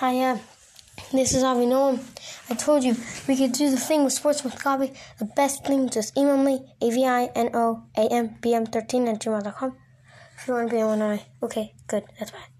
Hiya, um, this is Avi Noam. I told you we could do the thing with Sports with Gabi. The best thing, just email me, A-V-I-N-O-A-M-B-M13 at gmail.com. If you want to be on my. Okay, good. That's fine.